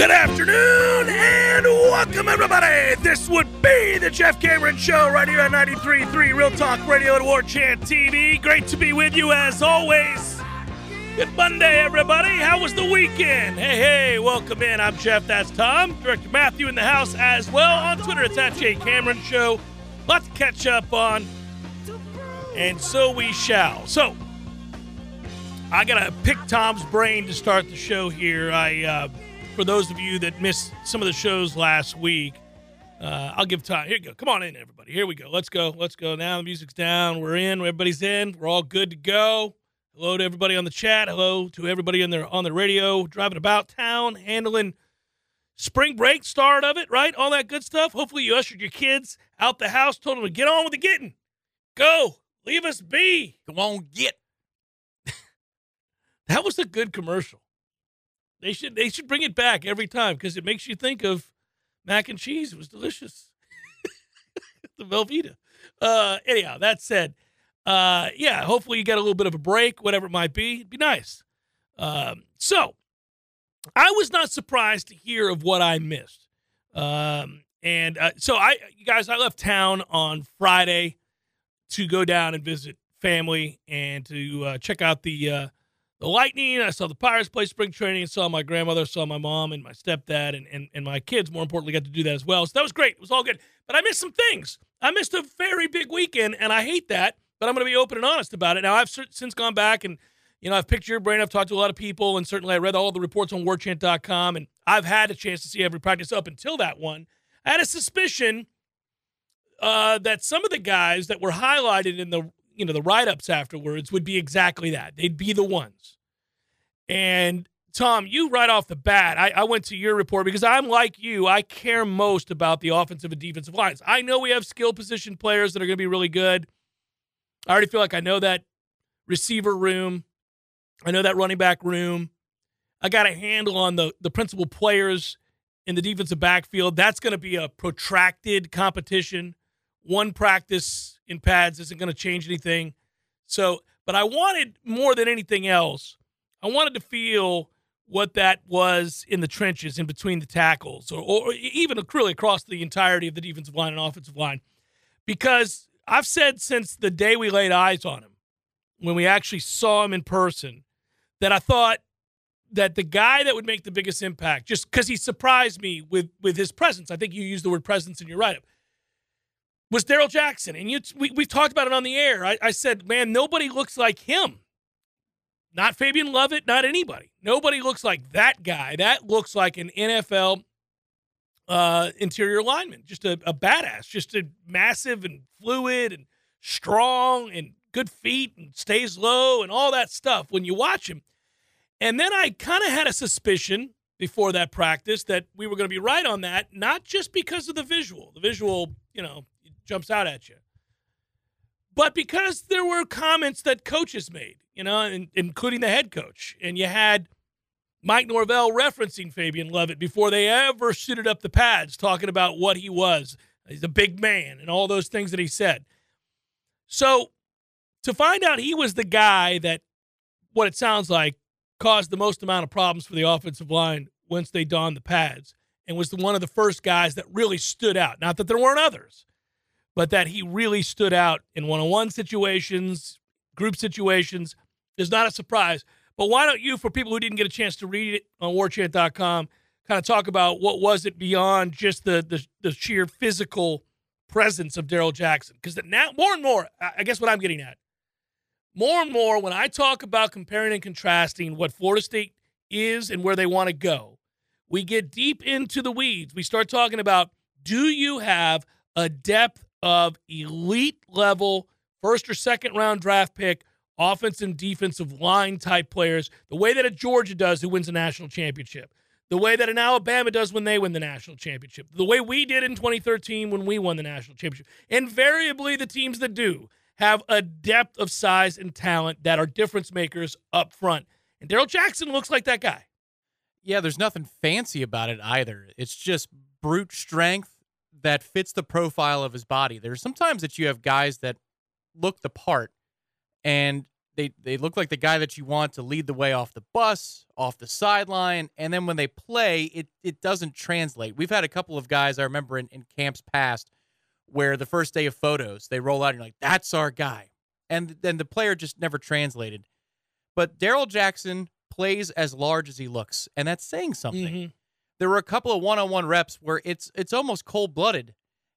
Good afternoon and welcome, everybody. This would be the Jeff Cameron Show right here at 93.3 Real Talk Radio and War Chant TV. Great to be with you as always. Good Monday, everybody. How was the weekend? Hey, hey, welcome in. I'm Jeff. That's Tom. Director Matthew in the house as well. On Twitter, it's at Jay Cameron Show. Lots to catch up on. And so we shall. So, I got to pick Tom's brain to start the show here. I. Uh, for those of you that missed some of the shows last week, uh, I'll give time. Here you go. Come on in, everybody. Here we go. Let's go. Let's go. Now the music's down. We're in. Everybody's in. We're all good to go. Hello to everybody on the chat. Hello to everybody in there on the radio, driving about town, handling spring break start of it, right? All that good stuff. Hopefully you ushered your kids out the house, told them to get on with the getting. Go. Leave us be. Come on, get. that was a good commercial. They should they should bring it back every time because it makes you think of mac and cheese. It was delicious. the Velveeta. Uh, anyhow, that said, uh, yeah, hopefully you get a little bit of a break, whatever it might be. It'd be nice. Um, so I was not surprised to hear of what I missed. Um, and uh, so I, you guys, I left town on Friday to go down and visit family and to uh, check out the uh, the Lightning. I saw the Pirates play spring training. saw my grandmother, saw my mom and my stepdad, and, and, and my kids, more importantly, got to do that as well. So that was great. It was all good. But I missed some things. I missed a very big weekend, and I hate that, but I'm going to be open and honest about it. Now, I've since gone back and, you know, I've picked your brain. I've talked to a lot of people, and certainly I read all the reports on warchant.com, and I've had a chance to see every practice up until that one. I had a suspicion uh, that some of the guys that were highlighted in the you know the write-ups afterwards would be exactly that. They'd be the ones. And tom you right off the bat I, I, went to your report because i'm like you. I care most about the offensive and defensive lines. I know we have skill position players that are going to be really good. I already feel like i know that receiver room. I know that running back room. I got a handle on the the principal players in the defensive backfield. That's going to be a protracted competition. One practice in pads isn't going to change anything. So, but I wanted more than anything else, I wanted to feel what that was in the trenches in between the tackles or, or even really across the entirety of the defensive line and offensive line. Because I've said since the day we laid eyes on him, when we actually saw him in person, that I thought that the guy that would make the biggest impact, just because he surprised me with with his presence, I think you used the word presence in your write up, was Darrell Jackson. And you, we, we've talked about it on the air. I, I said, man, nobody looks like him. Not Fabian Lovett, not anybody. Nobody looks like that guy. That looks like an NFL uh, interior lineman, just a, a badass, just a massive and fluid and strong and good feet and stays low and all that stuff when you watch him. And then I kind of had a suspicion before that practice that we were going to be right on that, not just because of the visual. The visual, you know, jumps out at you. But because there were comments that coaches made, you know, including the head coach, and you had Mike Norvell referencing Fabian Lovett before they ever suited up the pads, talking about what he was. He's a big man and all those things that he said. So to find out he was the guy that, what it sounds like, caused the most amount of problems for the offensive line once they donned the pads and was the, one of the first guys that really stood out. Not that there weren't others, but that he really stood out in one on one situations, group situations is not a surprise. But why don't you, for people who didn't get a chance to read it on warchant.com, kind of talk about what was it beyond just the, the, the sheer physical presence of Darrell Jackson? Because now, more and more, I guess what I'm getting at, more and more when I talk about comparing and contrasting what Florida State is and where they want to go, we get deep into the weeds. We start talking about do you have a depth of elite level first or second round draft pick offensive and defensive line type players, the way that a Georgia does who wins a national championship, the way that an Alabama does when they win the national championship, the way we did in 2013 when we won the national championship. Invariably, the teams that do have a depth of size and talent that are difference makers up front. And Darrell Jackson looks like that guy. Yeah, there's nothing fancy about it either. It's just brute strength that fits the profile of his body. There's sometimes that you have guys that look the part and they they look like the guy that you want to lead the way off the bus, off the sideline, and then when they play, it it doesn't translate. We've had a couple of guys I remember in, in camps past where the first day of photos they roll out and you're like, that's our guy, and then the player just never translated. But Darrell Jackson plays as large as he looks, and that's saying something. Mm-hmm. There were a couple of one-on-one reps where it's it's almost cold-blooded.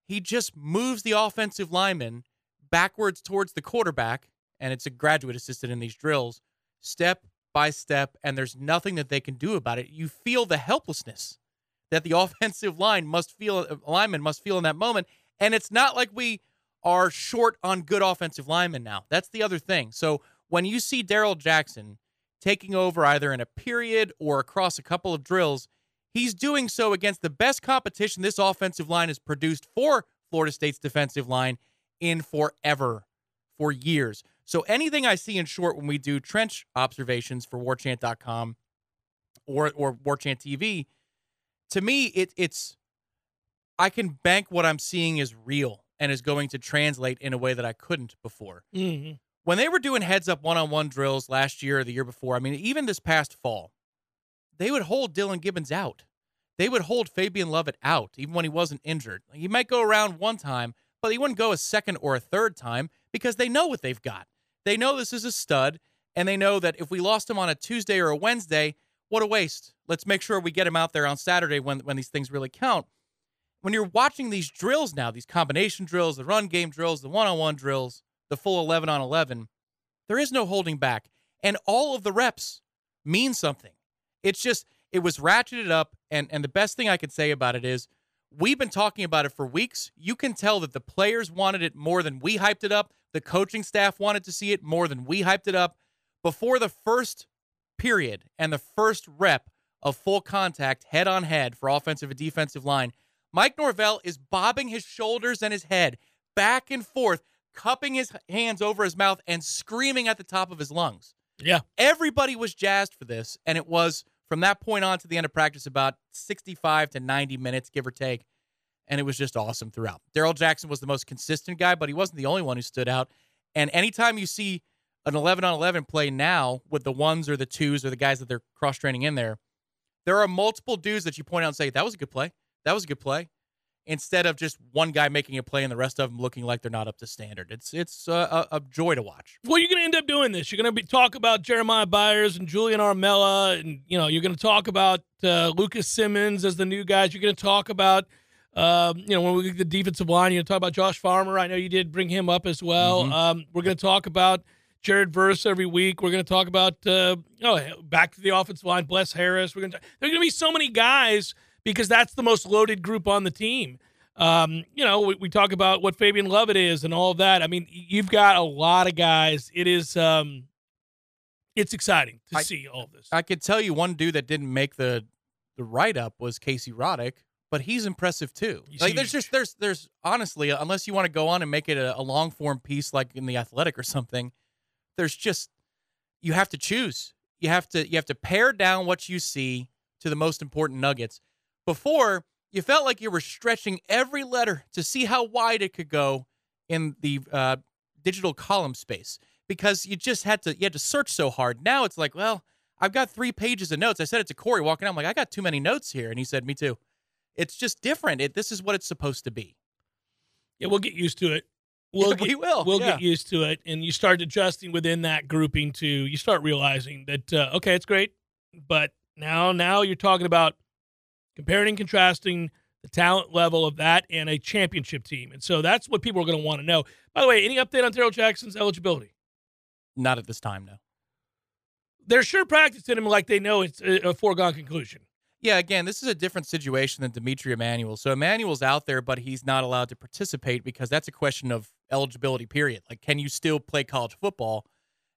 He just moves the offensive lineman backwards towards the quarterback and it's a graduate assistant in these drills, step by step, and there's nothing that they can do about it. You feel the helplessness that the offensive line must feel, lineman must feel in that moment. And it's not like we are short on good offensive linemen now. That's the other thing. So when you see Darrell Jackson taking over either in a period or across a couple of drills, he's doing so against the best competition this offensive line has produced for Florida State's defensive line in forever, for years. So anything I see in short when we do trench observations for warchant.com or or warchant TV, to me it it's I can bank what I'm seeing is real and is going to translate in a way that I couldn't before. Mm-hmm. When they were doing heads up one-on-one drills last year or the year before, I mean even this past fall, they would hold Dylan Gibbons out. They would hold Fabian Lovett out even when he wasn't injured. He might go around one time, but he wouldn't go a second or a third time because they know what they've got. They know this is a stud, and they know that if we lost him on a Tuesday or a Wednesday, what a waste. Let's make sure we get him out there on Saturday when, when these things really count. When you're watching these drills now, these combination drills, the run game drills, the one on one drills, the full 11 on 11, there is no holding back. And all of the reps mean something. It's just, it was ratcheted up. And, and the best thing I could say about it is we've been talking about it for weeks. You can tell that the players wanted it more than we hyped it up. The coaching staff wanted to see it more than we hyped it up. Before the first period and the first rep of full contact head on head for offensive and defensive line, Mike Norvell is bobbing his shoulders and his head back and forth, cupping his hands over his mouth and screaming at the top of his lungs. Yeah. Everybody was jazzed for this, and it was from that point on to the end of practice about 65 to 90 minutes, give or take and it was just awesome throughout. Darrell Jackson was the most consistent guy, but he wasn't the only one who stood out. And anytime you see an 11 on 11 play now with the ones or the twos or the guys that they're cross training in there, there are multiple dudes that you point out and say, that was a good play. That was a good play. Instead of just one guy making a play and the rest of them looking like they're not up to standard. It's it's a, a joy to watch. Well, you're going to end up doing this. You're going to be talk about Jeremiah Byers and Julian Armella, and you know you're going to talk about uh, Lucas Simmons as the new guys. You're going to talk about um, you know, when we get the defensive line, you know, talk about Josh Farmer. I know you did bring him up as well. Mm-hmm. Um, we're going to talk about Jared Verse every week. We're going to talk about uh, oh, back to the offensive line, Bless Harris. We're going to there's going to be so many guys because that's the most loaded group on the team. Um, you know, we, we, talk about what Fabian Lovett is and all of that. I mean, you've got a lot of guys. It is um, it's exciting to I, see all this. I could tell you one dude that didn't make the the write up was Casey Roddick but he's impressive too. You like see, there's just there's there's honestly unless you want to go on and make it a, a long form piece like in the Athletic or something, there's just you have to choose. You have to you have to pare down what you see to the most important nuggets. Before you felt like you were stretching every letter to see how wide it could go in the uh, digital column space because you just had to you had to search so hard. Now it's like, well, I've got three pages of notes. I said it to Corey walking out. I'm like, I got too many notes here, and he said, me too. It's just different. It, this is what it's supposed to be. Yeah, we'll get used to it. We'll we will. We'll yeah. get used to it, and you start adjusting within that grouping too. You start realizing that uh, okay, it's great, but now now you're talking about comparing and contrasting the talent level of that and a championship team, and so that's what people are going to want to know. By the way, any update on Darrell Jackson's eligibility? Not at this time, no. They're sure practicing him like they know it's a foregone conclusion. Yeah, again, this is a different situation than D'Mitri Emmanuel. So Emmanuel's out there, but he's not allowed to participate because that's a question of eligibility, period. Like, can you still play college football?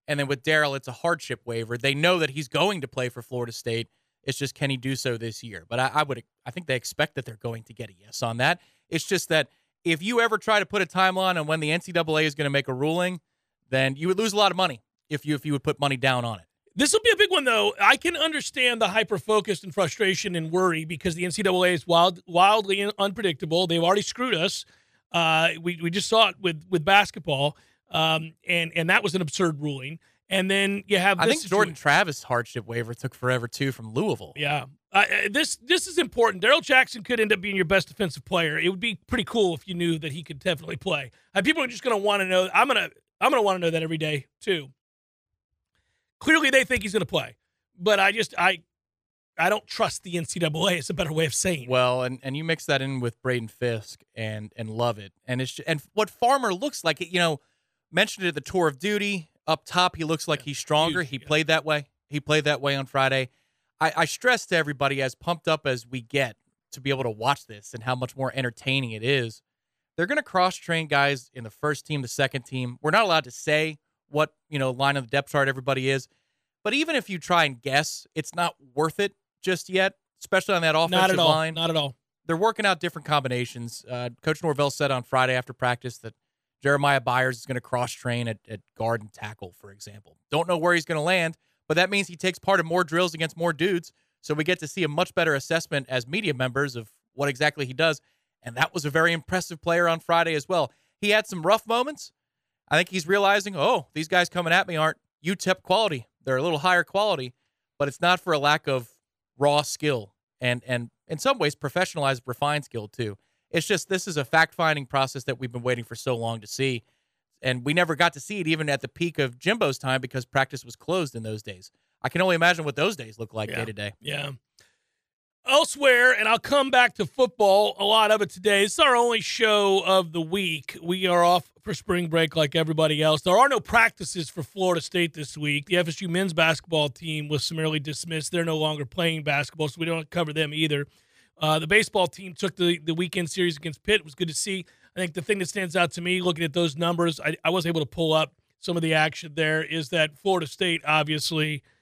And then with Darrell, it's a hardship waiver. They know that he's going to play for Florida State. It's just can he do so this year? But I, I would, I think they expect that they're going to get a yes on that. It's just that if you ever try to put a timeline on when the NCAA is going to make a ruling, then you would lose a lot of money if you if you would put money down on it. This will be a big one, though. I can understand the hyper focus and frustration and worry because the NCAA is wild, wildly unpredictable. They've already screwed us. Uh, we, we just saw it with with basketball, um, and and that was an absurd ruling. And then you have. I this think Jordan Travis hardship waiver took forever too from Louisville. Yeah. Uh, uh, this this is important. Darrell Jackson could end up being your best defensive player. It would be pretty cool if you knew that he could definitely play. Uh, people are just going to want to know. I'm gonna I'm gonna want to know that every day too. Clearly, they think he's going to play, but I just I I don't trust the NCAA. It's a better way of saying. it. Well, and, and you mix that in with Braden Fiske and and Lovett, and it's just, and what Farmer looks like. You know, mentioned it at the tour of duty up top. He looks like he's stronger. huge, he yeah. played that way. He played that way on Friday. I, I stress to everybody as pumped up as we get to be able to watch this and how much more entertaining it is. They're going to cross train guys in the first team, the second team. We're not allowed to say what you know line of the depth chart everybody is, but even if you try and guess, it's not worth it just yet, especially on that offensive not at all. line Not at all. they're working out different combinations. Uh, Coach Norvell said on Friday after practice that Jeremiah Byers is going to cross train at, at guard and tackle, for example. Don't know where he's going to land, but that means he takes part in more drills against more dudes. So we get to see a much better assessment as media members of what exactly he does. And that was a very impressive player on Friday as well. He had some rough moments. I think he's realizing, oh, these guys coming at me aren't UTEP quality. They're a little higher quality, but it's not for a lack of raw skill and and in some ways professionalized refined skill too it's just this is a fact-finding process that we've been waiting for so long to see and we never got to see it even at the peak of jimbo's time because practice was closed in those days i can only imagine what those days look like Yeah. day to day Yeah. Elsewhere, and I'll come back to football, a lot of it today. It's our only show of the week. We are off for spring break like everybody else. There are no practices for Florida State this week. The FSU men's basketball team was summarily dismissed. They're no longer playing basketball, so we don't cover them either. Uh, the baseball team took the, the weekend series against Pitt. It was good to see. I think the thing that stands out to me looking at those numbers, I, I was able to pull up some of the action there, is that Florida State obviously –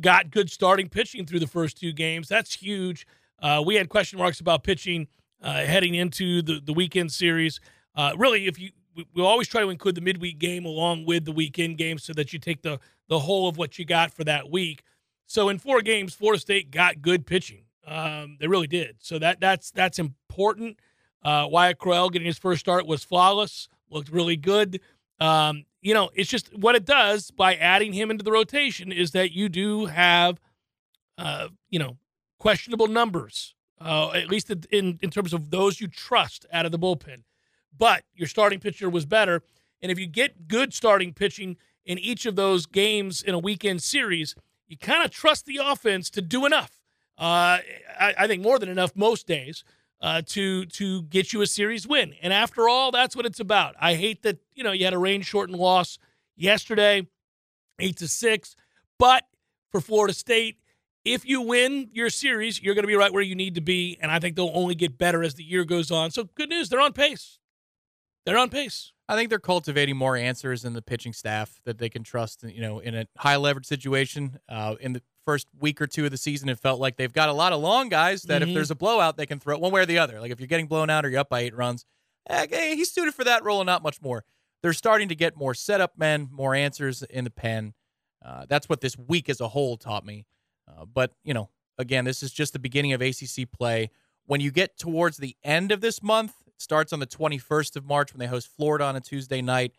got good starting pitching through the first two games. That's huge. Uh, we had question marks about pitching uh, heading into the, the weekend series. Uh, really, if you we, we always try to include the midweek game along with the weekend game so that you take the the whole of what you got for that week. So in four games, Florida State got good pitching. Um, they really did. So that that's that's important. Uh, Wyatt Crowell getting his first start was flawless. Looked really good. Um, you know, it's just what it does by adding him into the rotation is that you do have, uh, you know, questionable numbers, uh, at least in in terms of those you trust out of the bullpen. But your starting pitcher was better, and if you get good starting pitching in each of those games in a weekend series, you kind of trust the offense to do enough. Uh, I, I think more than enough most days uh, to to get you a series win. And after all, that's what it's about. I hate that you know you had a rain shortened loss yesterday, eight to six, but for Florida State, if you win your series, you're going to be right where you need to be, and I think they'll only get better as the year goes on. So good news, they're on pace. They're on pace. I think they're cultivating more answers in the pitching staff that they can trust. You know, in a high leverage situation, uh, in the first week or two of the season, it felt like they've got a lot of long guys that Mhm. if there's a blowout, they can throw it one way or the other. Like if you're getting blown out or you're up by eight runs, eh, hey, he's suited for that role and not much more. They're starting to get more setup men, more answers in the pen. Uh, that's what this week as a whole taught me. Uh, but you know, again, this is just the beginning of ACC play. When you get towards the end of this month, it starts on the 21st of March when they host Florida on a Tuesday night.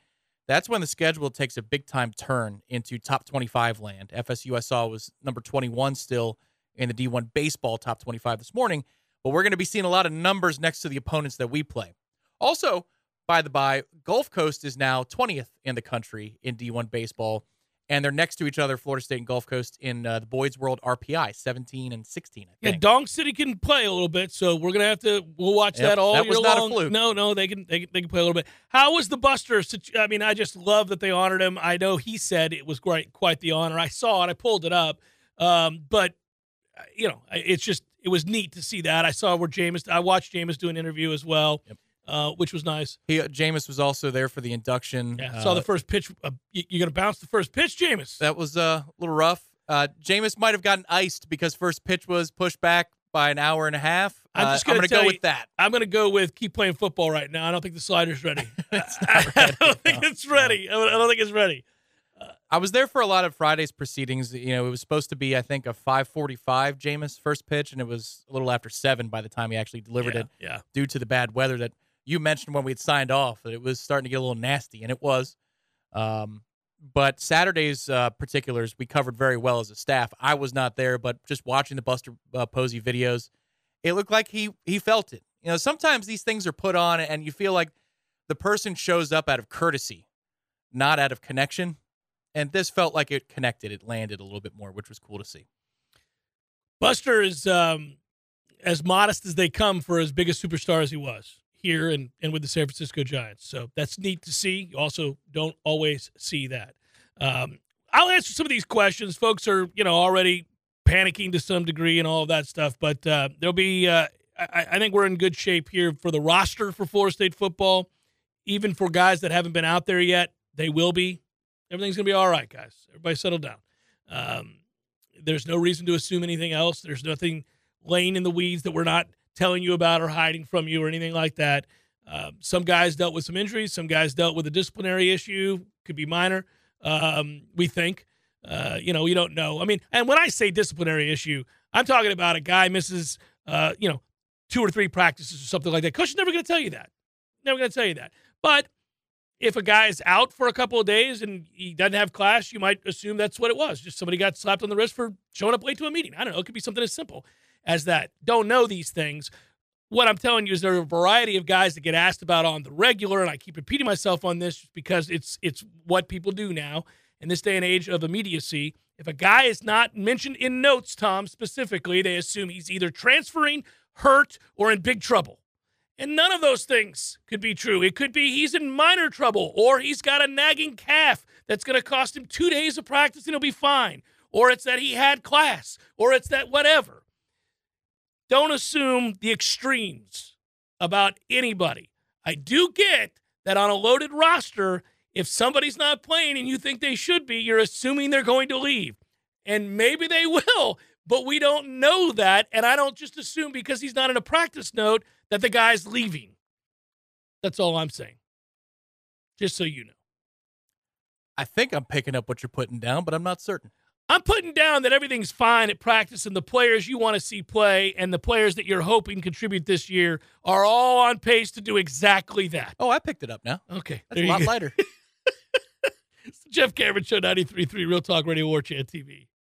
That's when the schedule takes a big time turn into top 25 land. FSU I saw was number 21 still in the D1 baseball top 25 this morning, but we're going to be seeing a lot of numbers next to the opponents that we play. Also, by the by, Gulf Coast is now 20th in the country in D1 baseball, and they're next to each other, Florida State and Gulf Coast, in uh, the Boyd's World RPI, 17 and 16, I Yeah, think. Dunk City can play a little bit, so we're gonna have to. We'll watch Yep, that all that year was not a long. No, no, they can, they can they can play a little bit. How was the Buster? I mean, I just love that they honored him. I know he said it was great, quite the honor. I saw it. I pulled it up, um, but uh, you know, it's just it was neat to see that. I saw where Jameis. I watched Jameis do an interview as well, Yep. Uh, which was nice. He, uh, Jameis was also there for the induction. Yeah, Uh, saw the first pitch. Uh, you, you're gonna bounce the first pitch, Jameis. That was uh, a little rough. Uh, Jameis might have gotten iced because first pitch was pushed back by an hour and a half. I'm just gonna I'm tell go you- with that. I'm going to go with keep playing football right now. I don't think the slider's ready. I ready, don't think it's ready. I don't I don't think it's ready. I was there for a lot of Friday's proceedings. You know, it was supposed to be, I think, a 5:45 Jameis first pitch, and it was a little after seven by the time he actually delivered yeah, it, Yeah. due to the bad weather that you mentioned when we had signed off. That it was starting to get a little nasty, and it was. Um, But Saturday's uh, particulars we covered very well as a staff. I was not there, but just watching the Buster uh, Posey videos, it looked like he he felt it. You know, sometimes these things are put on, and you feel like the person shows up out of courtesy, not out of connection. And this felt like it connected. It landed a little bit more, which was cool to see. Buster is um, as modest as they come for as big a superstar as he was here and, and with the San Francisco Giants. So that's neat to see. You also don't always see that. Um, I'll answer some of these questions. Folks are, you know, already panicking to some degree and all of that stuff, but uh, there'll be, uh, I, I think we're in good shape here for the roster for Florida State football. Even for guys that haven't been out there yet, they will be. Everything's going to be all right, guys. Everybody settle down. Um, there's no reason to assume anything else. There's nothing laying in the weeds that we're not telling you about or hiding from you or anything like that. Um, some guys dealt with some injuries. Some guys dealt with a disciplinary issue. Could be minor. Um, we think. Uh, you know, we don't know. I mean, and when I say disciplinary issue, I'm talking about a guy misses, uh, you know, two or three practices or something like that. Coach is never going to tell you that. Never going to tell you that. But if a guy is out for a couple of days and he doesn't have class, you might assume that's what it was. Just somebody got slapped on the wrist for showing up late to a meeting. I don't know. It could be something as simple as that. Don't know these things. What I'm telling you is there are a variety of guys that get asked about on the regular, and I keep repeating myself on this because it's it's what people do now in this day and age of immediacy. If a guy is not mentioned in notes, Tom specifically, they assume he's either transferring, hurt, or in big trouble. And none of those things could be true. It could be he's in minor trouble, or he's got a nagging calf that's going to cost him two days of practice and he'll be fine, or it's that he had class, or it's that whatever. Don't assume the extremes about anybody. I do get that on a loaded roster, if somebody's not playing and you think they should be, you're assuming they're going to leave. And maybe they will, but we don't know that. And I don't just assume because he's not in a practice note that the guy's leaving. That's all I'm saying. Just so you know. I think I'm picking up what you're putting down, but I'm not certain. I'm putting down that everything's fine at practice and the players you want to see play and the players that you're hoping contribute this year are all on pace to do exactly that. Oh, I picked it up now. Okay. That's a lot go. lighter. Jeff Cameron Show 93.3 Real Talk Radio War Chant TV.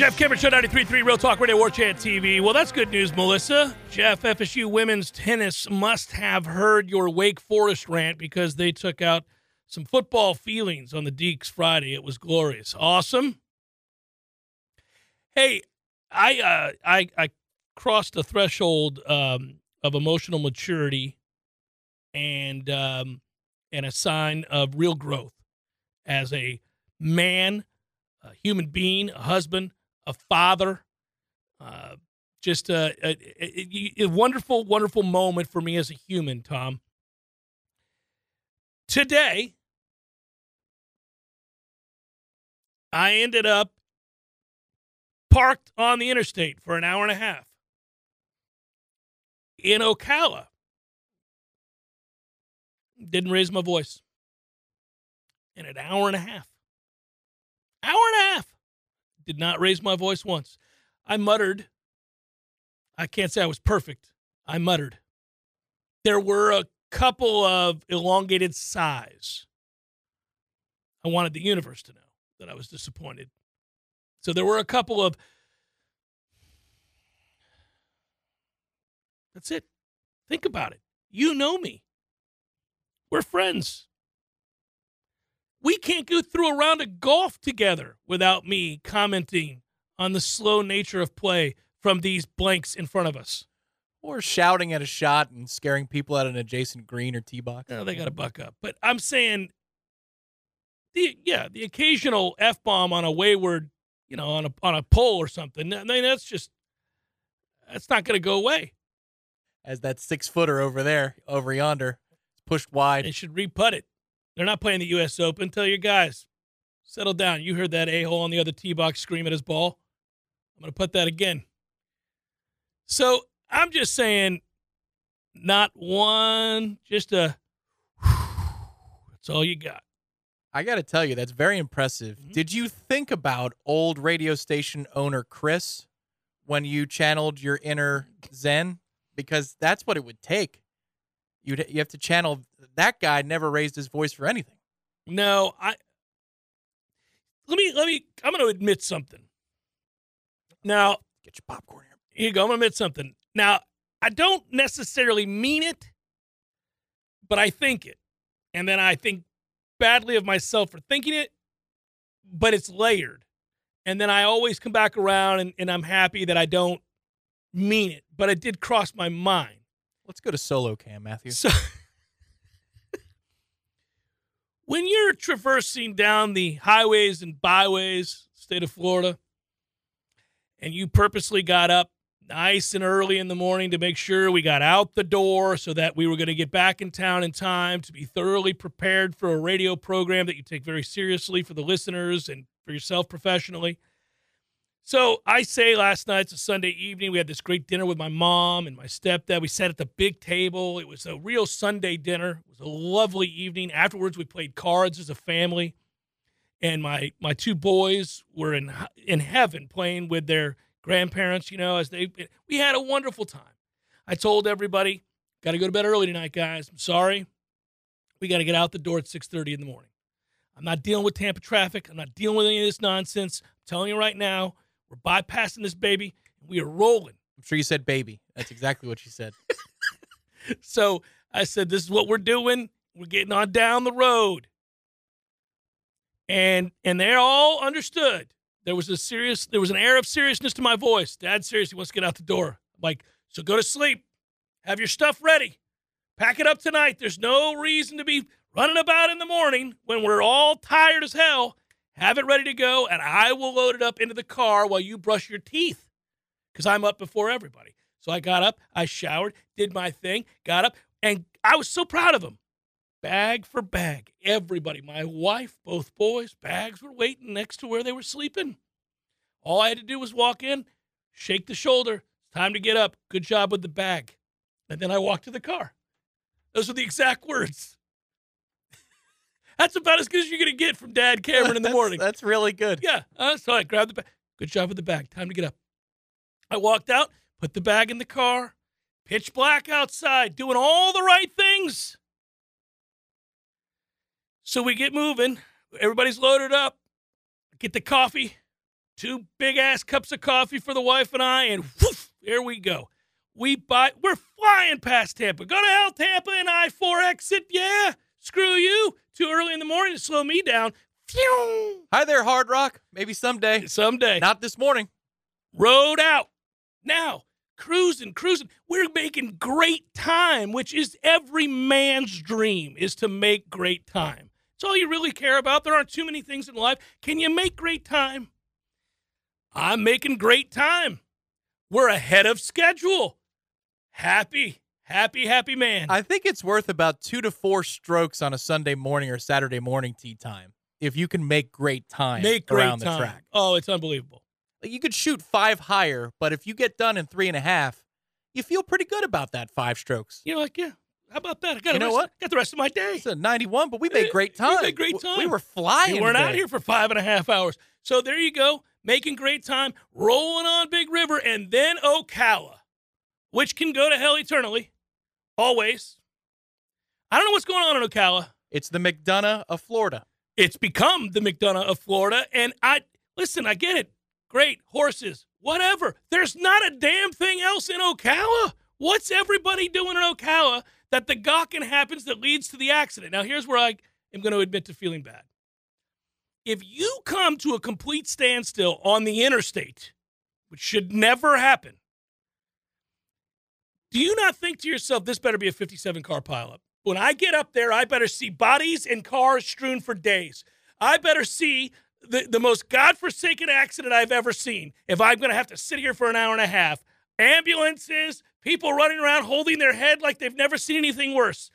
Jeff Cameron, Show 93.3 Real Talk Radio War Chant TV. Well, that's good news, Melissa. Jeff, FSU women's tennis must have heard your Wake Forest rant because they took out some football feelings on the Deacs Friday. It was glorious. Awesome. Hey, I uh, I, I crossed a threshold um, of emotional maturity and um, and a sign of real growth as a man a human being, a husband, a father. Uh, just a, a, a, a, wonderful, wonderful moment for me as a human, Tom. Today, I ended up parked on the interstate for an hour and a half in Ocala. Didn't raise my voice in an hour and a half. Hour and a half. Did not raise my voice once. I muttered. I can't say I was perfect. I muttered. There were a couple of elongated sighs. I wanted the universe to know that I was disappointed. So there were a couple of. That's it. Think about it. You know me. We're friends. We can't go through a round of golf together without me commenting on the slow nature of play from these blanks in front of us. Or shouting at a shot and scaring people at an adjacent green or tee box. No, they got to buck up. But I'm saying, the yeah, the occasional f bomb on a wayward, you know, on a on a pole or something. I mean, that's just that's not going to go away. As that six footer over there, over yonder, pushed wide. They should re-putt it. They're not playing the U.S. Open. Tell your guys, settle down. You heard that a hole on the other tee box scream at his ball. I'm going to put that again. So I'm just saying, not one, just a. That's all you got. I got to tell you, that's very impressive. Mhm. Did you think about old radio station owner Chris when you channeled your inner Zen? Because that's what it would take. You'd you have to channel that guy. Never raised his voice for anything. No, I. Let me let me. I'm going to admit something. Now, Get your popcorn here. here you go. I'm going to admit something. Now, I don't necessarily mean it, but I think it. And then I think badly of myself for thinking it, but it's layered. And then I always come back around and, and I'm happy that I don't mean it, but it did cross my mind. Let's go to solo cam, Matthew. So, when you're traversing down the highways and byways, state of Florida, and you purposely got up nice and early in the morning to make sure we got out the door so that we were going to get back in town in time to be thoroughly prepared for a radio program that you take very seriously for the listeners and for yourself professionally. So I say last night, it's a Sunday evening. We had this great dinner with my mom and my stepdad. We sat at the big table. It was a real Sunday dinner. It was a lovely evening. Afterwards, we played cards as a family, and my my two boys were in in heaven playing with their grandparents. You know, as they we had a wonderful time. I told everybody, got to go to bed early tonight, guys. I'm sorry. We got to get out the door at 6:30 in the morning. I'm not dealing with Tampa traffic. I'm not dealing with any of this nonsense. I'm telling you right now, we're bypassing this baby. and We are rolling. I'm sure you said baby. That's exactly what you said. So I said, "This is what we're doing. We're getting on down the road." And and they all understood. There was a serious, there was an air of seriousness to my voice. Dad seriously wants to get out the door. I'm like, so go to sleep. Have your stuff ready. Pack it up tonight. There's no reason to be running about in the morning when we're all tired as hell. Have it ready to go, and I will load it up into the car while you brush your teeth because I'm up before everybody. So I got up, I showered, did my thing, got up, and I was so proud of him. Bag for bag, everybody, my wife, both boys, bags were waiting next to where they were sleeping. All I had to do was walk in, shake the shoulder. It's time to get up. Good job with the bag. And then I walked to the car. Those were the exact words. That's about as good as you're going to get from Dad Cameron in the morning. That's really good. Yeah. Uh, so I grabbed the bag. Good job with the bag. Time to get up. I walked out, put the bag in the car, pitch black outside, doing all the right things. So we get moving. Everybody's loaded up. Get the coffee, two big ass cups of coffee for the wife and I, and whoof, there we go. We buy, we're flying past Tampa. Go to hell, Tampa, and I 4 exit. Yeah. Screw you. Too early in the morning to slow me down. Phew. Hi there, Hard Rock. Maybe someday. Someday. Not this morning. Road out. Now, cruising, cruising. We're making great time, which is every man's dream is to make great time. It's all you really care about. There aren't too many things in life. Can you make great time? I'm making great time. We're ahead of schedule. Happy, happy, happy man. I think it's worth about two to four strokes on a Sunday morning or Saturday morning tee time if you can make great time make great around time. the track. Oh, it's unbelievable. Like you could shoot five higher, but if you get done in three and a half, you feel pretty good about that five strokes. You're like, yeah, how about that? I got You know rest, what? Got the rest of my day. It's a 91, but we made great we time. made great W- We time. were flying. We weren't out here for five and a half hours. So there you go, making great time, rolling on Big River, and then Ocala, which can go to hell eternally, always. I don't know what's going on in Ocala. It's the McDonough of Florida. It's become the McDonough of Florida, and I listen. I get it. Great horses, whatever. There's not a damn thing else in Ocala. What's everybody doing in Ocala that the gawking happens that leads to the accident? Now, here's where I am going to admit to feeling bad. If you come to a complete standstill on the interstate, which should never happen. Do you not think to yourself, this better be a 57 car pileup? When I get up there, I better see bodies and cars strewn for days. I better see the, the most godforsaken accident I've ever seen if I'm going to have to sit here for an hour and a half. Ambulances, people running around holding their head like they've never seen anything worse.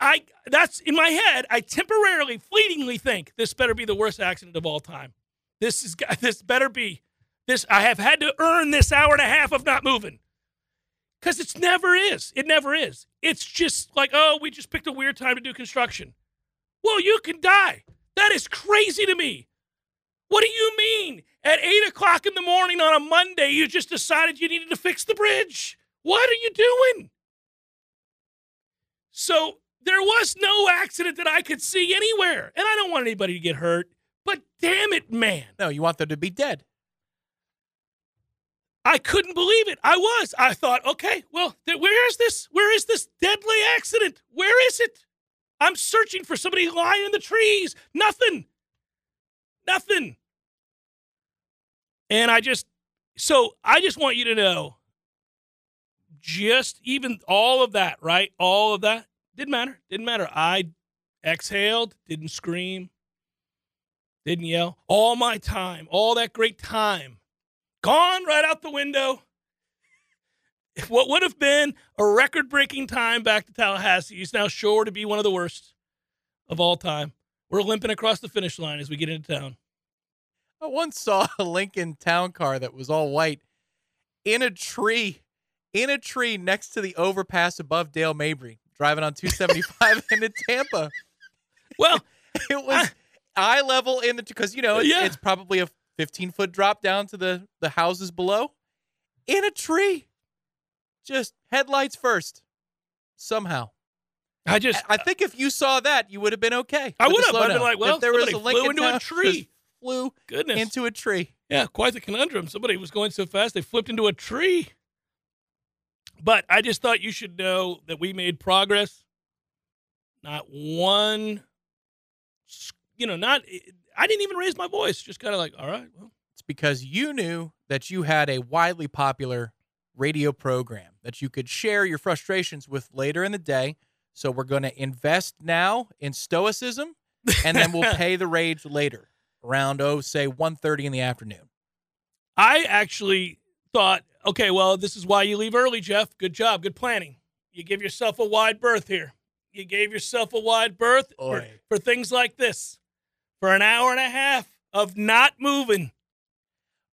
I that's in my head. I temporarily, fleetingly think this better be the worst accident of all time. This is this better be this. I have had to earn this hour and a half of not moving because it's never is. It never is. It's just like oh, we just picked a weird time to do construction. Well, you can die. That is crazy to me. What do you mean? At eight o'clock in the morning on a Monday, you just decided you needed to fix the bridge. What are you doing? So there was no accident that I could see anywhere. And I don't want anybody to get hurt, but damn it, man. No, you want them to be dead. I couldn't believe it. I was. I thought, okay, well, th- where is this? Where is this deadly accident? Where is it? I'm searching for somebody lying in the trees. Nothing. Nothing. And I just, so I just want you to know, just even all of that, right? All of that didn't matter. Didn't matter. I exhaled, didn't scream, didn't yell. All my time, all that great time, gone right out the window. What would have been a record breaking time back to Tallahassee is now sure to be one of the worst of all time. We're limping across the finish line as we get into town. I once saw a Lincoln Town car that was all white in a tree, in a tree next to the overpass above Dale Mabry, driving on 275 into Tampa. Well, it was eye level in the because you know it's, Yeah. it's probably a 15 foot drop down to the the houses below, in a tree, just headlights first. Somehow, I just, I think if you saw that, you would have been okay. I would have. I'd been like, well, if there was a somebody flew Lincoln into a tree. flew goodness. into a tree. Yeah, quite the conundrum. Somebody was going so fast they flipped into a tree. But I just thought you should know that we made progress. Not one, you know, not, eh, I didn't even raise my voice. Just kind of like, all right, well, It's because you knew that you had a widely popular radio program that you could share your frustrations with later in the day. So we're going to invest now in stoicism, and then we'll pay the rage later, around oh, say 1.30 in the afternoon. I actually thought, okay, well, this is why you leave early, Jeff. Good job. Good planning. You give yourself a wide berth here. You gave yourself a wide berth for, for things like this for an hour and a half of not moving.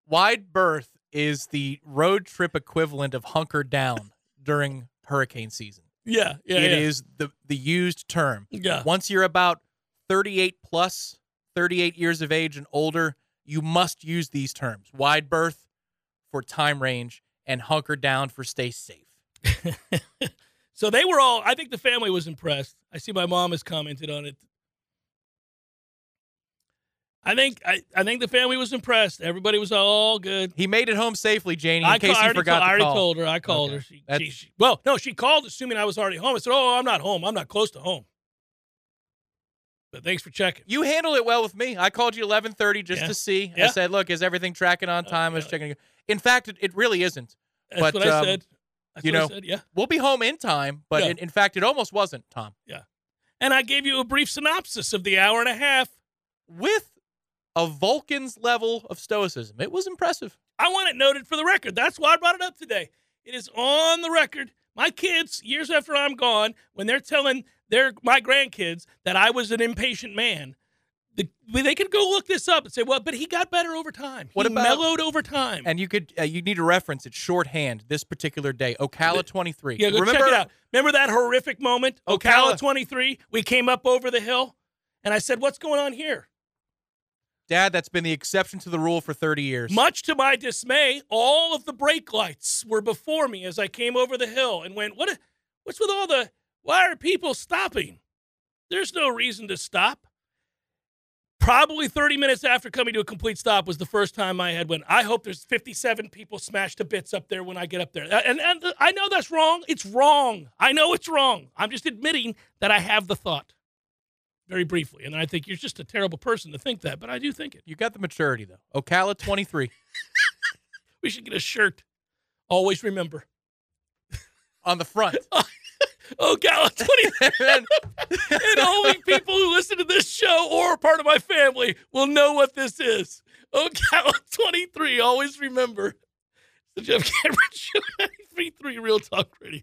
Wide berth is the road trip equivalent of hunker down during hurricane season. Yeah, yeah, It yeah. is the the used term. Yeah. Once you're about 38 plus, 38 years of age and older, you must use these terms. Wide berth for time range and hunker down for stay safe. so they were all. I think the family was impressed. I see my mom has commented on it. I think I, I think the family was impressed. Everybody was all good. He made it home safely, Janie, in I, case ca- I you already, forgot told, I already call. told her. I called Okay. her. She, she, she- well, no, she called assuming I was already home. I said, "Oh, I'm not home. I'm not close to home." But thanks for checking. You handled it well with me. I called you 11:30 just Yeah. to see. I said, "Look, is everything tracking on time?" I was yeah. checking. In fact, it, it really isn't. That's But, what I um, said. That's you what know- I said. Yeah. We'll be home in time, but Yeah. in, in fact, it almost wasn't, Tom. Yeah, and I gave you a brief synopsis of the hour and a half. With a Vulcan's level of stoicism, it was impressive. I want it noted for the record. That's why I brought it up today. It is on the record. My kids, years after I'm gone, when they're telling their my grandkids that I was an impatient man, the, they could go look this up and say, "Well, but he got better over time. What he about- mellowed over time." And you could uh, you need to reference it shorthand this particular day. Ocala 23. yeah, go Remember check it out. Remember that horrific moment? Ocala Ocala. 23. We came up over the hill, and I said, "What's going on here?" Dad, that's been the exception to the rule for 30 years. Much to my dismay, all of the brake lights were before me as I came over the hill and went, "What? What's with all the? Why are people stopping? There's no reason to stop." Probably 30 minutes after coming to a complete stop was the first time my head went, I hope there's 57 people smashed to bits up there when I get up there. And, and I know that's wrong. It's wrong. I know it's wrong. I'm just admitting that I have the thought very briefly. And I think you're just a terrible person to think that, but I do think it. you got the maturity though. Ocala 23. We should get a shirt. Always remember. On the front. Gala 23. And- and only people who listen to this show or are part of my family will know what this is. Ocala 23. Always remember. The Jeff Cameron Show 93.3 Real Talk Radio.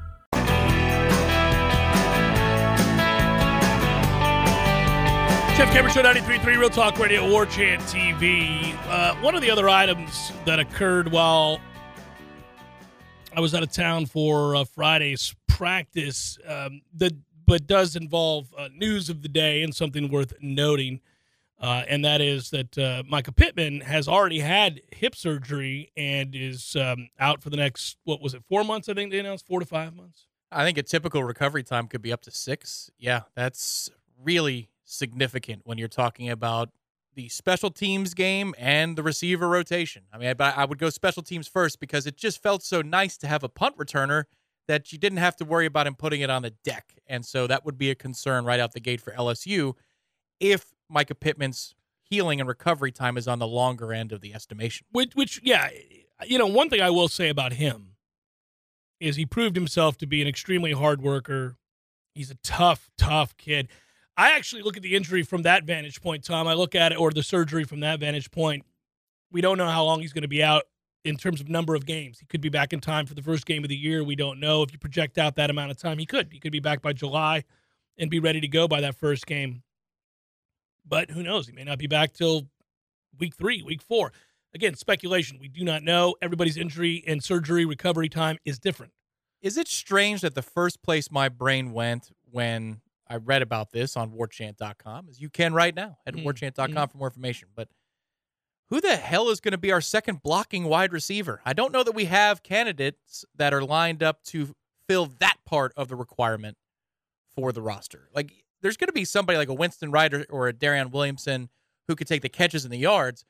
Jeff Cameron Show 93.3 Real Talk Radio, War Chant TV. Uh, one of the other items that occurred while I was out of town for uh, Friday's practice um, but does involve uh, news of the day and something worth noting. Uh, and that is that uh, Mycah Pittman has already had hip surgery and is um, out for the next, what was it, four months? I think they announced four to five months. I think a typical recovery time could be up to six. Yeah, that's really significant when you're talking about the special teams game and the receiver rotation. I mean, I, I would go special teams first because it just felt so nice to have a punt returner that you didn't have to worry about him putting it on the deck. And so that would be a concern right out the gate for LSU if Mycah Pittman's healing and recovery time is on the longer end of the estimation. Which, which, yeah, you know, one thing I will say about him is he proved himself to be an extremely hard worker. He's a tough, tough kid. I actually look at the injury from that vantage point, Tom. I look at it, or the surgery from that vantage point. We don't know how long he's going to be out in terms of number of games. He could be back in time for the first game of the year. We don't know. If you project out that amount of time, he could. He could be back by July and be ready to go by that first game. But who knows? He may not be back till week three, week four. Again, speculation. We do not know. Everybody's injury and surgery recovery time is different. Is it strange that the first place my brain went when I read about this on warchant.com, as you can right now at Mm, warchant.com mm. for more information. But who the hell is going to be our second blocking wide receiver? I don't know that we have candidates that are lined up to fill that part of the requirement for the roster. Like, there's going to be somebody like a Winston Wright or, a Darion Williamson who could take the catches and the yards.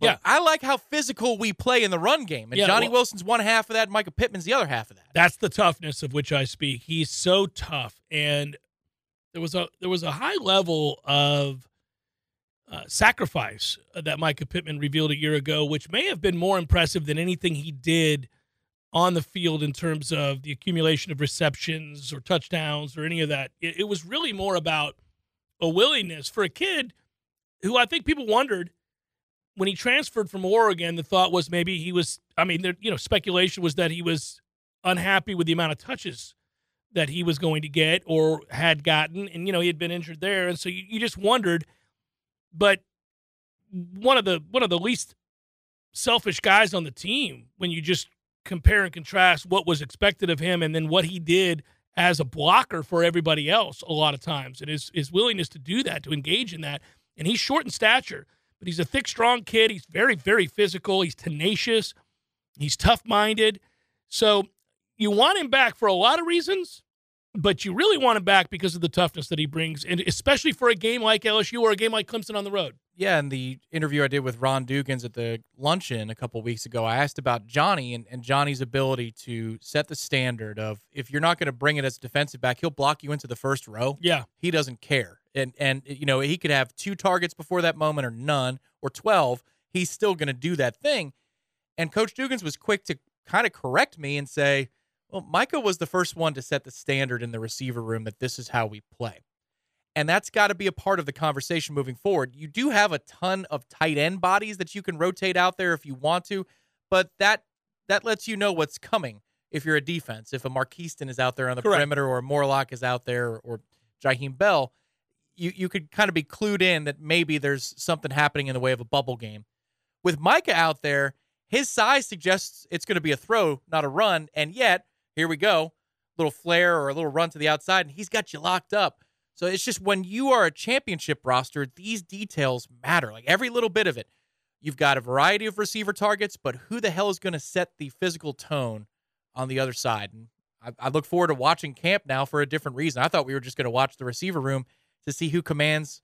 But Yeah. I like how physical we play in the run game. And Yeah, Johnny well- Wilson's one half of that, and Mycah Pittman's the other half of that. That's the toughness of which I speak. He's so tough, and there was a there was a high level of uh, sacrifice that Mycah Pittman revealed a year ago, which may have been more impressive than anything he did on the field in terms of the accumulation of receptions or touchdowns or any of that. It, it was really more about a willingness for a kid who I think people wondered when he transferred from Oregon. The thought was maybe he was. I mean, there, you know, speculation was that he was unhappy with the amount of touches that he was going to get or had gotten. And, you know, he had been injured there. And so you, you just wondered. But one of the one of the least selfish guys on the team when you just compare and contrast what was expected of him and then what he did as a blocker for everybody else a lot of times and his his willingness to do that to engage in that and he's short in stature but he's a thick strong kid he's very very physical he's tenacious he's tough-minded so you want him back for a lot of reasons but you really want him back because of the toughness that he brings and especially for a game like LSU or a game like Clemson on the road Yeah, in the interview I did with Ron Dugans at the luncheon a couple weeks ago, I asked about Johnny and, and Johnny's ability to set the standard of if you're not going to bring it as a defensive back, he'll block you into the first row. yeah He doesn't care. And and you know, he could have two targets before that moment or none or 12, he's still going to do that thing. And coach Dugans was quick to kind of correct me and say, "Well, Mycah was the first one to set the standard in the receiver room that this is how we play." And that's got to be a part of the conversation moving forward. You do have a ton of tight end bodies that you can rotate out there if you want to, but that that lets you know what's coming if you're a defense. If a Markeston is out there on the Correct. perimeter or a Morlock is out there or Jaheim Bell, you you could kind of be clued in that maybe there's something happening in the way of a bubble game. With Mycah out there, his size suggests it's going to be a throw, not a run, and yet here we go, little flare or a little run to the outside, and he's got you locked up. So it's just when you are a championship roster, these details matter. Like every little bit of it. You've got a variety of receiver targets, but who the hell is going to set the physical tone on the other side? And I, I look forward to watching camp now for a different reason. I thought we were just going to watch the receiver room to see who commands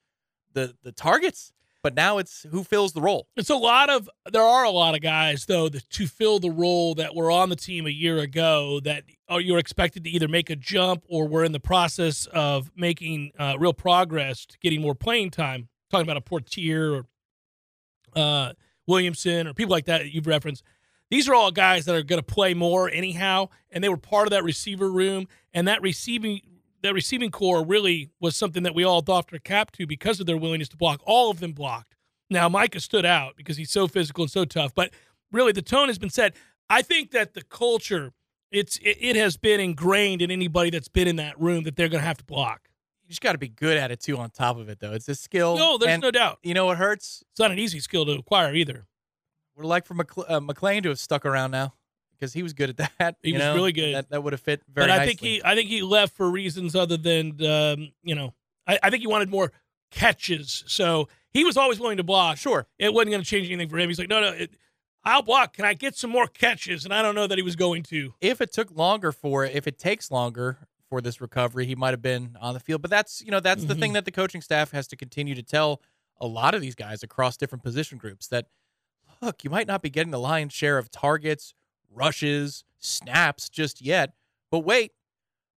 the the targets, but now it's who fills the role. It's a lot of there are a lot of guys though that to fill the role that were on the team a year ago that are you're expected to either make a jump or we're in the process of making uh, real progress to getting more playing time. Talking about a Poitier or uh, Williamson or people like that, that you've referenced. These are all guys that are going to play more anyhow, and they were part of that receiver room and that receiving that receiving core really was something that we all doffed our cap to because of their willingness to block. All of them blocked. Now Mycah stood out because he's so physical and so tough, but really the tone has been set. I think that the culture it's it, it has been ingrained in anybody that's been in that room that they're going to have to block. You just got to be good at it too. On top of it, though, it's a skill. No, there's no doubt. You know what hurts? It's not an easy skill to acquire either. We're like for McCl- uh, McClain to have stuck around now because he was good at that. He was know? really good. That, that would have fit very but I nicely. think he I think he left for reasons other than um, you know I, I think he wanted more catches. So he was always willing to block. Sure. It wasn't going to change anything for him. He's like, no, no, it, I'll block. Can I get some more catches? And I don't know that he was going to. if it took longer for it, if it takes longer for this recovery, he might have been on the field. But that's you know that's the Mm-hmm. thing that the coaching staff has to continue to tell a lot of these guys across different position groups that look, you might not be getting the lion's share of targets, rushes, snaps just yet, but wait,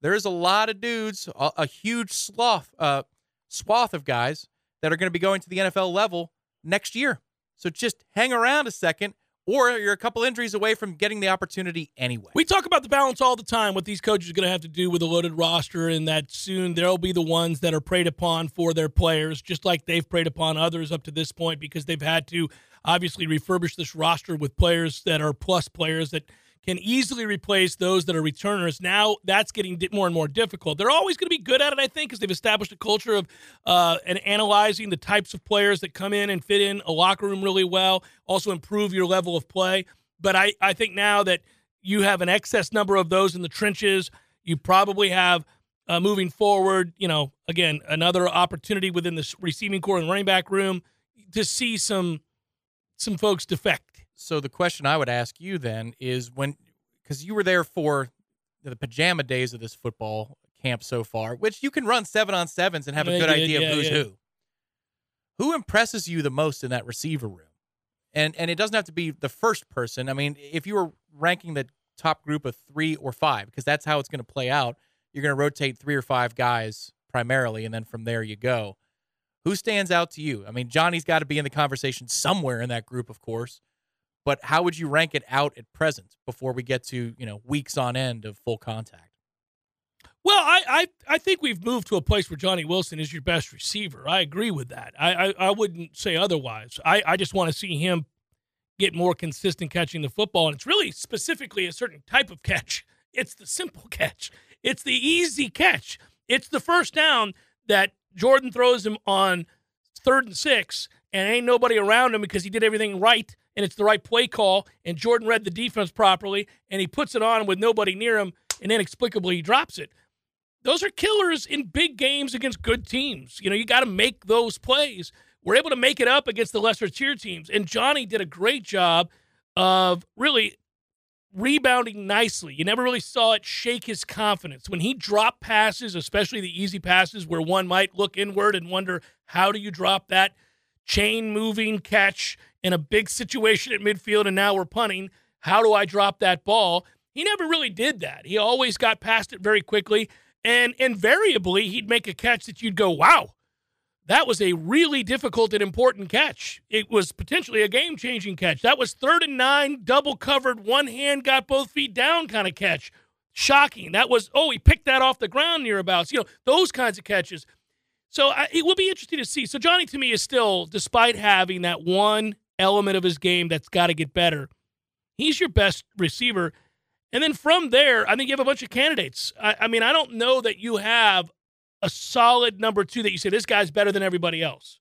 there's a lot of dudes, a, a huge sloth, uh, swath of guys that are going to be going to the NFL level next year. So just hang around a second, or you're a couple injuries away from getting the opportunity anyway. We talk about the balance all the time, what these coaches are going to have to do with a loaded roster, and that soon there'll be the ones that are preyed upon for their players, just like they've preyed upon others up to this point because they've had to obviously refurbish this roster with players that are plus players that can easily replace those that are returners. Now that's getting more and more difficult. They're always going to be good at it, I think, because they've established a culture of uh, and analyzing the types of players that come in and fit in a locker room really well. Also improve your level of play. But I, I think now that you have an excess number of those in the trenches, you probably have uh, moving forward. You know, again, another opportunity within the receiving core and running back room to see some some folks defect. So the question I would ask you then is when, because you were there for the pajama days of this football camp so far, which you can run seven on sevens and have a good did, idea yeah, of who's yeah. who. Who impresses you the most in that receiver room? And and it doesn't have to be the first person. I mean, if you were ranking the top group of three or five, because that's how it's going to play out, you're going to rotate three or five guys primarily, and then from there you go. Who stands out to you? I mean, Johnny's got to be in the conversation somewhere in that group, of course. But how would you rank it out at present before we get to you know weeks on end of full contact? Well, I, I, I think we've moved to a place where Johnny Wilson is your best receiver. I agree with that. I, I, I wouldn't say otherwise. I, I just want to see him get more consistent catching the football. And it's really specifically a certain type of catch. It's the simple catch, it's the easy catch. It's the first down that Jordan throws him on third and six, and ain't nobody around him because he did everything right and it's the right play call. And Jordan read the defense properly, and he puts it on with nobody near him, and inexplicably he drops it those are killers in big games against good teams. You know, you got to make those plays. We're able to make it up against the lesser tier teams. And Johnny did a great job of really rebounding nicely. You never really saw it shake his confidence. When he dropped passes, especially the easy passes where one might look inward and wonder, how do you drop that chain moving catch in a big situation at midfield and now we're punting? How do I drop that ball? He never really did that. He always got past it very quickly. And invariably, he'd make a catch that you'd go, wow, that was a really difficult and important catch. It was potentially a game changing catch. That was third and nine, double covered, one hand got both feet down kind of catch. Shocking. That was, oh, he picked that off the ground nearabouts. You know, those kinds of catches. So I, it will be interesting to see. So Johnny, to me, is still, despite having that one element of his game that's got to get better, he's your best receiver. And then from there, I think you have a bunch of candidates. I, I mean, I don't know that you have a solid number two that you say this guy's better than everybody else.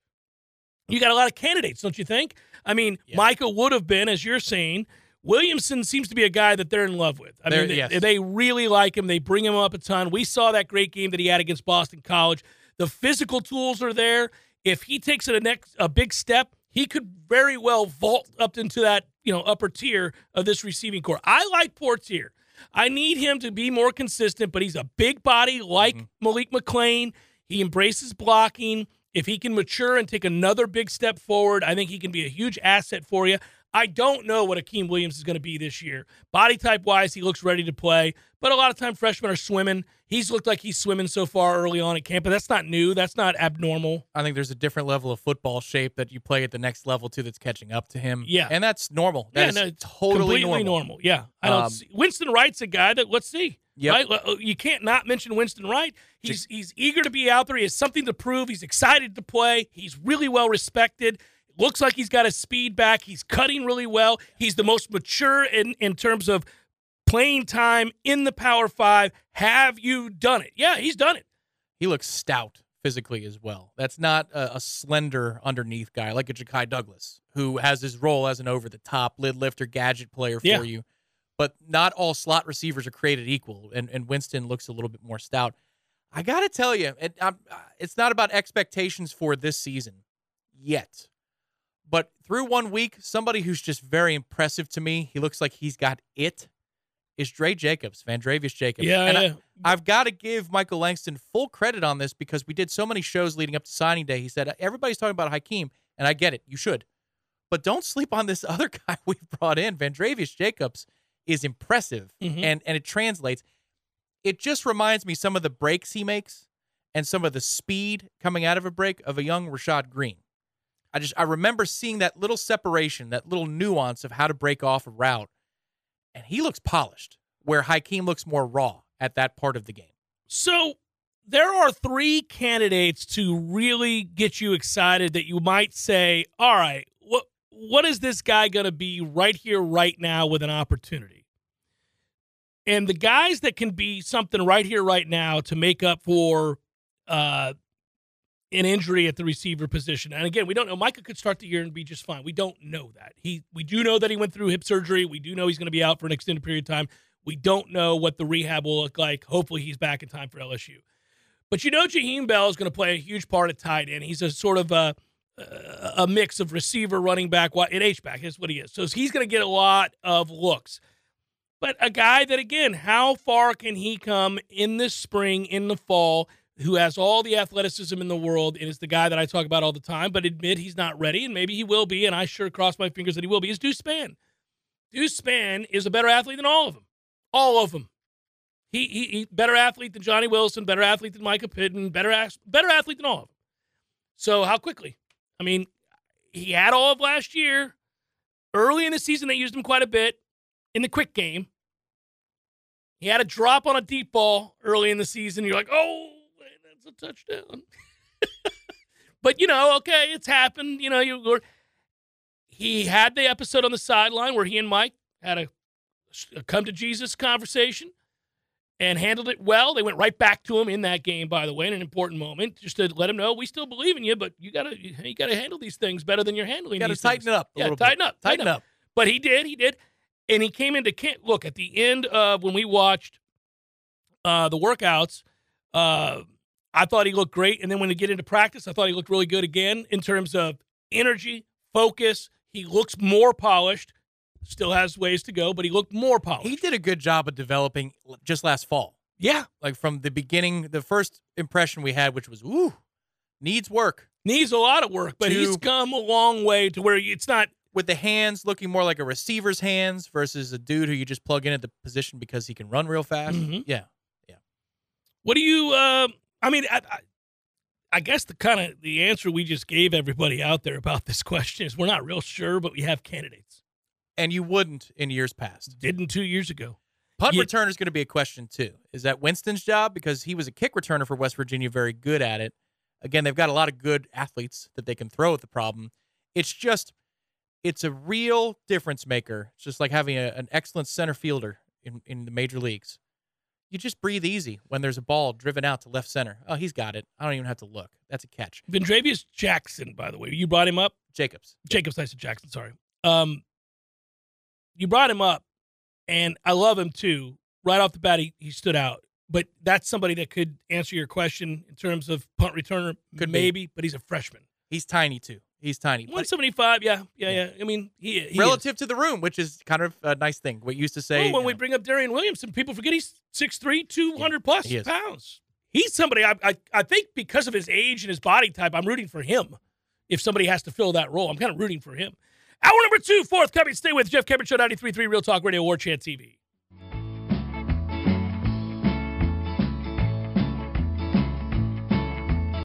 You got a lot of candidates, don't you think? I mean, Yeah. Michael would have been, as you're saying. Williamson seems to be a guy that they're in love with. I They're- mean, they, yes. they really like him. They bring him up a ton. We saw that great game that he had against Boston College. The physical tools are there. If he takes it a next a big step, he could very well vault up into that you know upper tier of this receiving core. I like Poitier. I need him to be more consistent, but he's a big body like mm-hmm. Malik McClain. He embraces blocking. If he can mature and take another big step forward, I think he can be a huge asset for you. I don't know what Hykeem Williams is going to be this year. Body type wise, he looks ready to play, but a lot of time freshmen are swimming. He's looked like he's swimming so far early on at camp, but that's not new. That's not abnormal. I think there's a different level of football shape that you play at the next level too that's catching up to him. Yeah. And that's normal. That yeah, no, it's totally completely normal. Yeah, I don't. Um, see. Winston Wright's a guy that let's see. Yep. Right? You can't not mention Winston Wright. He's he's eager to be out there. He has something to prove. He's excited to play. He's really well respected. Looks like he's got his speed back. He's cutting really well. He's the most mature in in terms of playing time in the Power Five. Have you done it? Yeah, he's done it. He looks stout physically as well. That's not a, a slender underneath guy like a Ja'Khi Douglas, who has his role as an over the top lid lifter gadget player for Yeah. you. But not all slot receivers are created equal, and, and Winston looks a little bit more stout. I got to tell you, it, I'm, uh, it's not about expectations for this season yet. But through one week, somebody who's just very impressive to me, he looks like he's got it, is Dre Jacobs, Vandrevius Jacobs. Yeah, And I- yeah. I've got to give Michael Langston full credit on this because we did so many shows leading up to signing day. He said, Everybody's talking about Hykeem, and I get it. You should. But don't sleep on this other guy we've brought in. Vandrevius Jacobs is impressive, Mhm. and, and it translates. It just reminds me some of the breaks he makes and some of the speed coming out of a break of a young Rashad Greene. I just I remember seeing that little separation, that little nuance of how to break off a route, and he looks polished, where Hykeem looks more raw at that part of the game. So there are three candidates to really get you excited that you might say, all right, what what is this guy going to be right here, right now with an opportunity? And the guys that can be something right here, right now to make up for uh, an injury at the receiver position. And again, we don't know. Mycah could start the year and be just fine. We don't know that. He we do know that he went through hip surgery. We do know he's going to be out for an extended period of time. We don't know what the rehab will look like. Hopefully, he's back in time for LSU. But you know, Jaheim Bell is going to play a huge part at tight end. He's a sort of a a mix of receiver, running back, and H back is what he is. So he's going to get a lot of looks. But a guy that again, how far can he come in this spring, in the fall? Who has all the athleticism in the world and is the guy that I talk about all the time, but admit he's not ready, and maybe he will be, and I sure cross my fingers that he will be. Is Deuce Spann. Deuce Spann is a better athlete than all of them, all of them. He, he, he better athlete than Johnny Wilson, better athlete than Mycah Pittman, better better athlete than all of them. So how quickly? I mean, he had all of last year. Early in the season, they used him quite a bit in the quick game. He had a drop on a deep ball early in the season. You're like, oh, a touchdown. but you know, okay, it's happened. You know, you were. He had the episode on the sideline where he and Mike had a, a come to Jesus conversation and handled it well. They went right back to him in that game, by the way, in an important moment, just to let him know we still believe in you, but you gotta you gotta handle these things better than you're handling. You got to these tighten things. it up a Yeah, little tighten bit. up, tighten up. But he did, he did. And he came into camp. Look, at the end of when we watched uh, the workouts, uh, I thought he looked great. And then when he get into practice, I thought he looked really good again in terms of energy, focus. He looks more polished. Still has ways to go, but he looked more polished. He did a good job of developing just last fall. yeah, Like from the beginning, the first impression we had, which was, ooh, needs work. needs a lot of work, but he's come a long way to where it's not. With the hands looking more like a receiver's hands versus a dude who you just plug in at the position because he can run real fast. Mhm. Yeah. What do you? Uh, I mean, I, I, I guess the kind of the answer we just gave everybody out there about this question is we're not real sure, but we have candidates. And you wouldn't in years past. Didn't two years ago. Punt You- returner is going to be a question too. Is that Winston's job because he was a kick returner for West Virginia, very good at it. Again, they've got a lot of good athletes that they can throw at the problem. It's just, it's a real difference maker. It's just like having a, an excellent center fielder in, in the major leagues. You just breathe easy when there's a ball driven out to left center. Oh, he's got it. I don't even have to look. That's a catch. Vandrevius Jackson, by the way, you brought him up. Jacobs. Jacobs, I said Jackson. Sorry. Um, you brought him up, and I love him too. Right off the bat, he, he stood out. But that's somebody that could answer your question in terms of punt returner, Could be. maybe. But he's a freshman. He's tiny too. He's tiny. 175. Yeah, yeah, yeah. I mean, he, he relative to the room, which is kind of a nice thing. We used to say Well, when we bring up Darion Williamson, people forget he's 6'3", 200 plus he pounds. He's somebody I, I I think because of his age and his body type, I'm rooting for him. If somebody has to fill that role, I'm kind of rooting for him. Hour number two, forthcoming. Stay with Jeff Cameron Show 93.3 Real Talk Radio, War Chant TV.